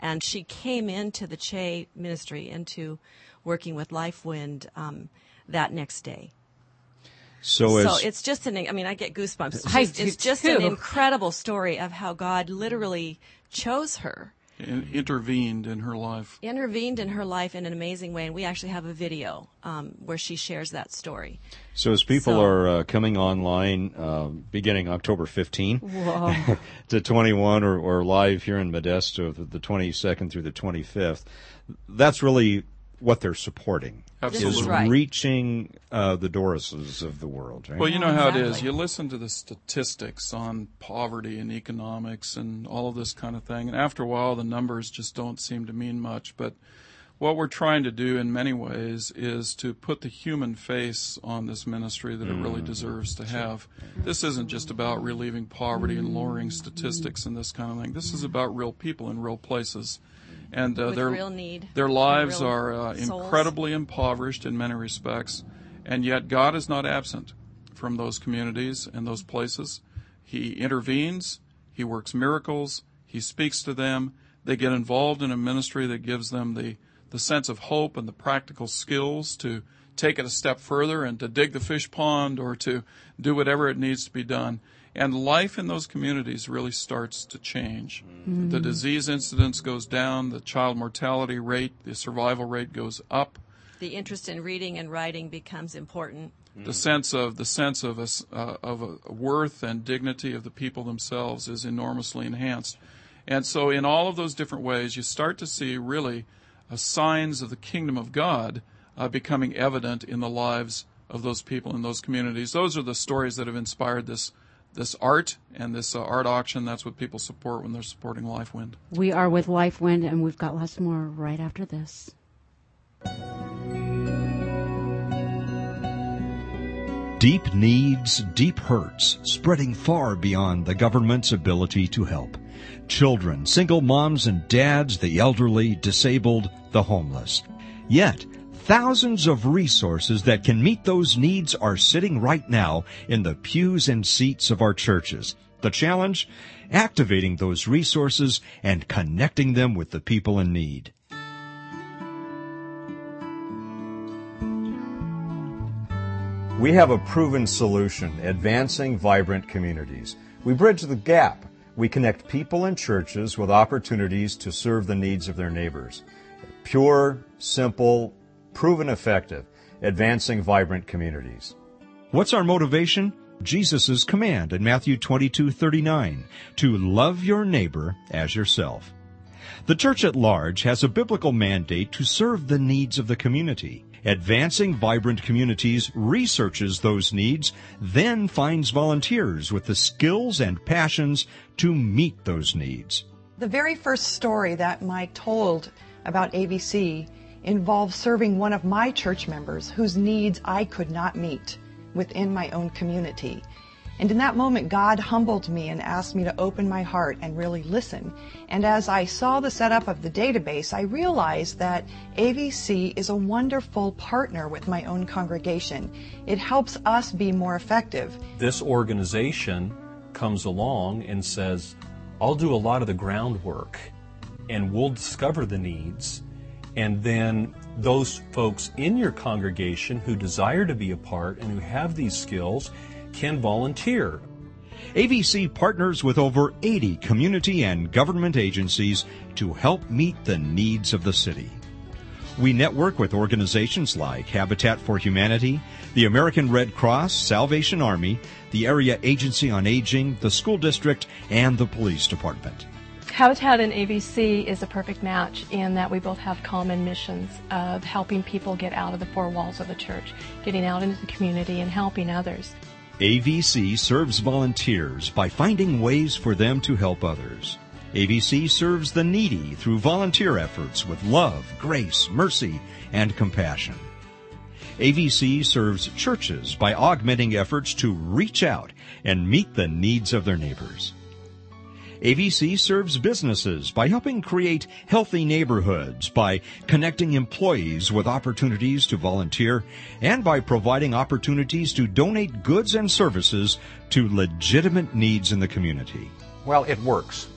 And she came into the CHE ministry, into working with LifeWind, um, that next day. So, So it's just an, I mean, I get goosebumps. It's just, it's just an incredible story of how God literally chose her, In- intervened in her life. intervened in her life in an amazing way. And we actually have a video um, where she shares that story. so as people So- are uh, coming online uh, beginning October 15 to 21 or, or live here in Modesto the, the 22nd through the 25th, that's really what they're supporting. Absolutely. Is right. reaching uh, the Dorises of the world, right? Well, you know how it is. You listen to the statistics on poverty and economics and all of this kind of thing, and after a while, the numbers just don't seem to mean much. But what we're trying to do in many ways is to put the human face on this ministry that it really deserves to have. This isn't just about relieving poverty and lowering statistics and this kind of thing. This is about real people in real places. And uh, their their lives are uh, incredibly impoverished in many respects, and yet God is not absent from those communities and those places. He intervenes, He works miracles, He speaks to them. They get involved in a ministry that gives them the, the sense of hope and the practical skills to take it a step further and to dig the fish pond or to do whatever it needs to be done. And life in those communities really starts to change. The disease incidence goes down, the child mortality rate, the survival rate goes up. The interest in reading and writing becomes important. the sense of the sense of a, uh, of a worth and dignity of the people themselves is enormously enhanced, and so in all of those different ways, you start to see really uh, signs of the kingdom of God uh, becoming evident in the lives of those people in those communities. Those are the stories that have inspired this this art and this uh, art auction. That's what people support when they're supporting LifeWind. We are with LifeWind, and we've got lots more right after this. Deep needs, deep hurts, spreading far beyond the government's ability to help. Children, single moms and dads, the elderly, disabled, the homeless. Yet, thousands of resources that can meet those needs are sitting right now in the pews and seats of our churches. The challenge? Activating those resources and connecting them with the people in need. We have a proven solution, advancing vibrant communities. We bridge the gap. We connect people and churches with opportunities to serve the needs of their neighbors. Pure, simple, proven effective, advancing vibrant communities. What's our motivation? Jesus' command in Matthew 22:39 to love your neighbor as yourself. The church at large has a biblical mandate to serve the needs of the community. Advancing Vibrant Communities researches those needs, then finds volunteers with the skills and passions to meet those needs. The very first story that Mike told about AVC involved serving one of my church members whose needs I could not meet within my own community. And in that moment, God humbled me and asked me to open my heart and really listen. And as I saw the setup of the database, I realized that AVC is a wonderful partner with my own congregation. It helps us be more effective. this organization comes along and says, I'll do a lot of the groundwork and we'll discover the needs. And then those folks in your congregation who desire to be a part and who have these skills can volunteer. AVC partners with over 80 community and government agencies to help meet the needs of the city. We network with organizations like Habitat for Humanity, the American Red Cross, Salvation Army, the Area Agency on Aging, the school district, and the police department. Habitat and AVC is a perfect match in that we both have common missions of helping people get out of the four walls of the church, getting out into the community and helping others. AVC serves volunteers by finding ways for them to help others. AVC serves the needy through volunteer efforts with love, grace, mercy, and compassion. AVC serves churches by augmenting efforts to reach out and meet the needs of their neighbors. AVC serves businesses by helping create healthy neighborhoods, by connecting employees with opportunities to volunteer, and by providing opportunities to donate goods and services to legitimate needs in the community. Well, it works.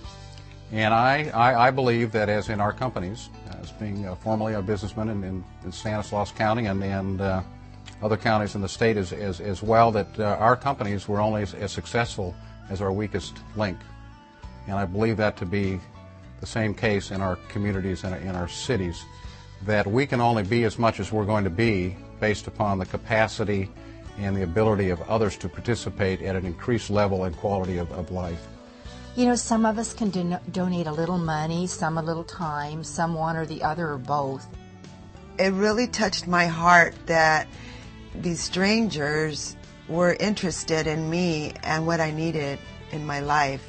And I, I, I believe that as in our companies, as being uh, formerly a businessman in, in, in Stanislaus County and, and uh, other counties in the state as, as, as well, that uh, our companies were only as, as successful as our weakest link. And I believe that to be the same case in our communities and in our cities, that we can only be as much as we're going to be based upon the capacity and the ability of others to participate at an increased level and quality of, of life. You know, some of us can don- donate a little money, some a little time, some one or the other or both. It really touched my heart that these strangers were interested in me and what I needed in my life.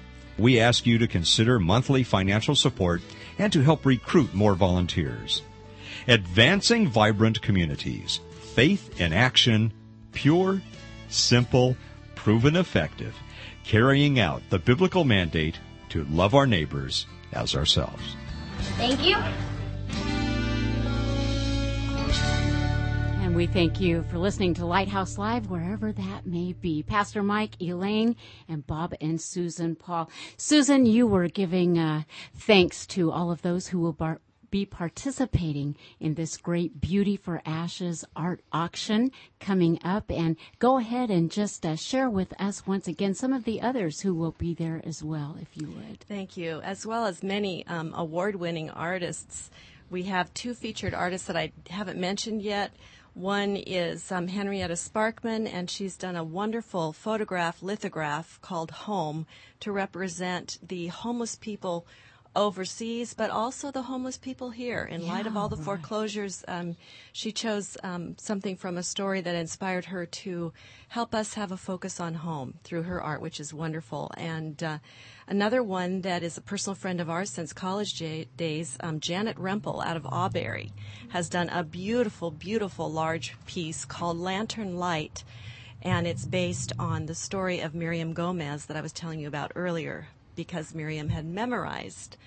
We ask you to consider monthly financial support and to help recruit more volunteers. Advancing vibrant communities. Faith in action. Pure, simple, proven effective, carrying out the biblical mandate to love our neighbors as ourselves. Thank you. And we thank you for listening to Lighthouse Live, wherever that may be. Pastor Mike, Elaine, and Bob and Susan Paul. Susan, you were giving uh, thanks to all of those who will bar- be participating in this great Beauty for Ashes art auction coming up. And go ahead and just uh, share with us once again some of the others who will be there as well, if you would. Thank you. As well as many um, award winning artists. We have two featured artists that I haven't mentioned yet. One is um, Henrietta Sparkman, and she's done a wonderful photograph lithograph called Home to represent the homeless people overseas, but also the homeless people here. In light of all the foreclosures, um, she chose um, something from a story that inspired her to help us have a focus on home through her art, which is wonderful. And uh, another one that is a personal friend of ours since college j- days, um, Janet Rempel out of Auberry, has done a beautiful, beautiful large piece called Lantern Light. And it's based on the story of Miriam Gomez that I was telling you about earlier because Miriam had memorized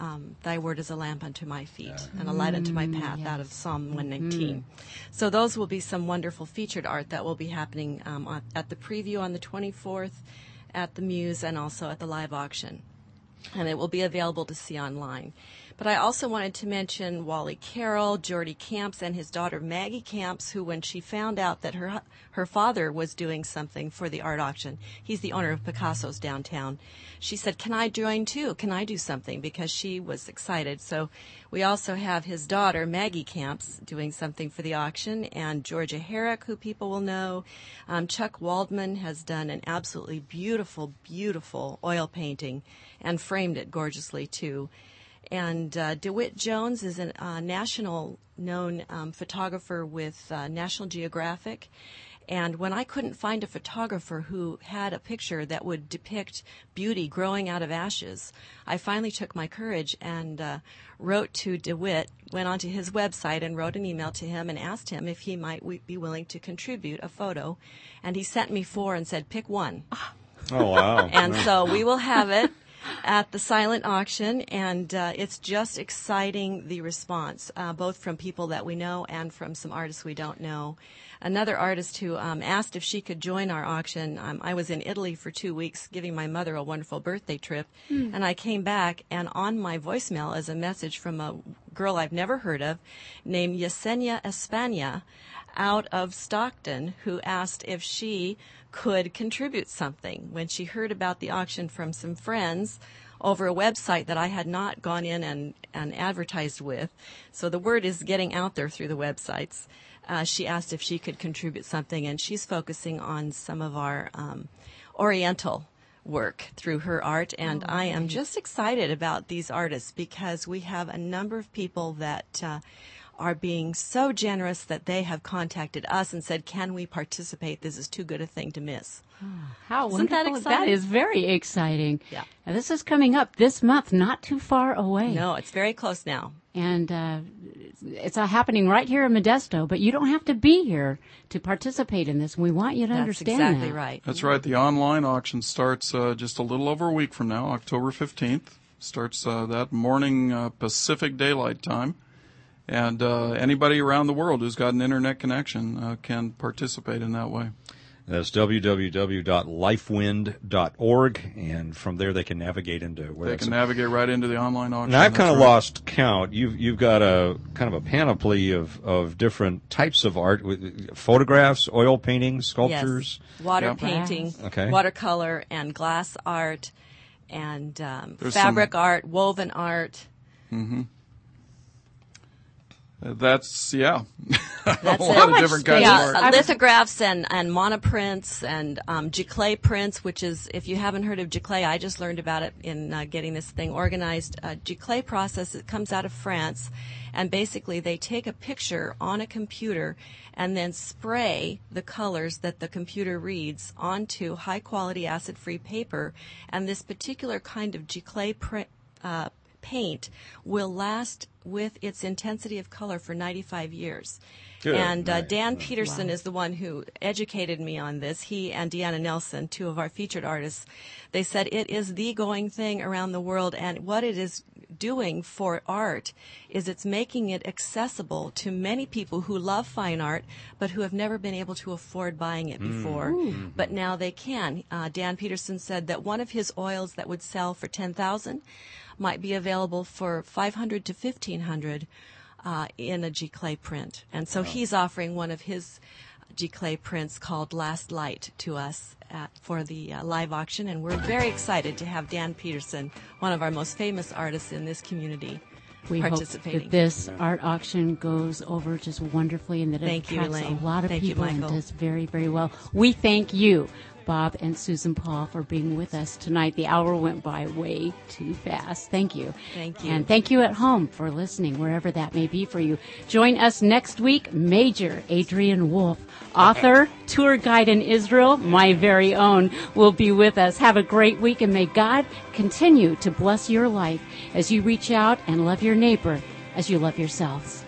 um, Thy word is a lamp unto my feet and a light unto my path Mm, out of. Psalm 119. So those will be some wonderful featured art that will be happening um, on, at the preview on the 24th, at the Muse, and also at the live auction. And it will be available to see online. But I also wanted to mention Wally Carroll, Jordy Camps, and his daughter Maggie Camps, who, when she found out that her her father was doing something for the art auction, he's the owner of Picasso's downtown. She said, "Can I join too? Can I do something?" Because she was excited. So we also have his daughter Maggie Camps doing something for the auction, and Georgia Herrick, who people will know. Um, Chuck Waldman has done an absolutely beautiful, beautiful oil painting and framed it gorgeously too. And uh, DeWitt Jones is a uh, national known um, photographer with uh, National Geographic. And when I couldn't find a photographer who had a picture that would depict beauty growing out of ashes, I finally took my courage and uh, wrote to DeWitt, went onto his website and wrote an email to him and asked him if he might w- be willing to contribute a photo. And he sent me four and said, pick one. Oh, wow. And so we will have it at the silent auction, and uh, it's just exciting the response, uh, both from people that we know and from some artists we don't know. Another artist who um, asked if she could join our auction. Um, I was in Italy for two weeks giving my mother a wonderful birthday trip, Hmm. and I came back, and on my voicemail is a message from a girl I've never heard of named Yesenia Espana out of Stockton who asked if she could contribute something when she heard about the auction from some friends over a website that I had not gone in and, and advertised with. So the word is getting out there through the websites. Uh, she asked if she could contribute something, and she's focusing on some of our um, Oriental work through her art. And I am just excited about these artists because we have a number of people that uh, are being so generous that they have contacted us and said, "Can we participate? This is too good a thing to miss." How Isn't that wonderful. exciting? That is very exciting. Yeah. Now, this is coming up this month, not too far away. No, it's very close now. And uh, it's uh, happening right here in Modesto, but you don't have to be here to participate in this. We want you to That's understand exactly that. right. That's right. The online auction starts uh, just a little over a week from now, October 15th. Starts uh, that morning uh, Pacific Daylight Time. And uh, anybody around the world who's got an internet connection uh, can participate in that way. That's www.lifewind.org, and from there they can navigate into where They that's- can navigate right into the online auction. Now I've kind of right. lost count. You've you've got a kind of a panoply of, of different types of art, with photographs, oil paintings, sculptures. Yes. Water Yeah. painting, Okay. watercolor, and glass art, and um, fabric some- art, woven art. hmm That's yeah. That's a it. lot of different kinds yeah, of art. lithographs and, and monoprints and um, giclée prints, which is, if you haven't heard of giclée, I just learned about it in uh, getting this thing organized. Uh, giclée process, it comes out of France, and basically they take a picture on a computer and then spray the colors that the computer reads onto high quality acid free paper, and this particular kind of giclée print. Uh, paint will last with its intensity of color for 95 years. Good And uh, night. Dan Peterson is the one who educated me on this. He and Deanna Nelson, two of our featured artists, they said it is the going thing around the world. And what it is doing for art is it's making it accessible to many people who love fine art, but who have never been able to afford buying it Mm. before. Ooh. But now they can. Uh, Dan Peterson said that one of his oils that would sell for 10000 might be available for 500 to 1500 uh, in a giclée print. And so he's offering one of his giclée prints called Last Light to us at, for the uh, live auction. And we're very excited to have Dan Peterson, one of our most famous artists in this community, We hope participating. that this art auction goes over just wonderfully and that it Thank you, attracts Elaine. a lot of Thank you, people and does very, very well. We thank you, Bob and Susan Paul, for being with us tonight. The hour went by way too fast. Thank you. Thank you. And thank you at home for listening, wherever that may be for you. Join us next week, Major Adrian Wolf, author, tour guide in Israel, my very own, will be with us. Have a great week and may God continue to bless your life as you reach out and love your neighbor as you love yourselves.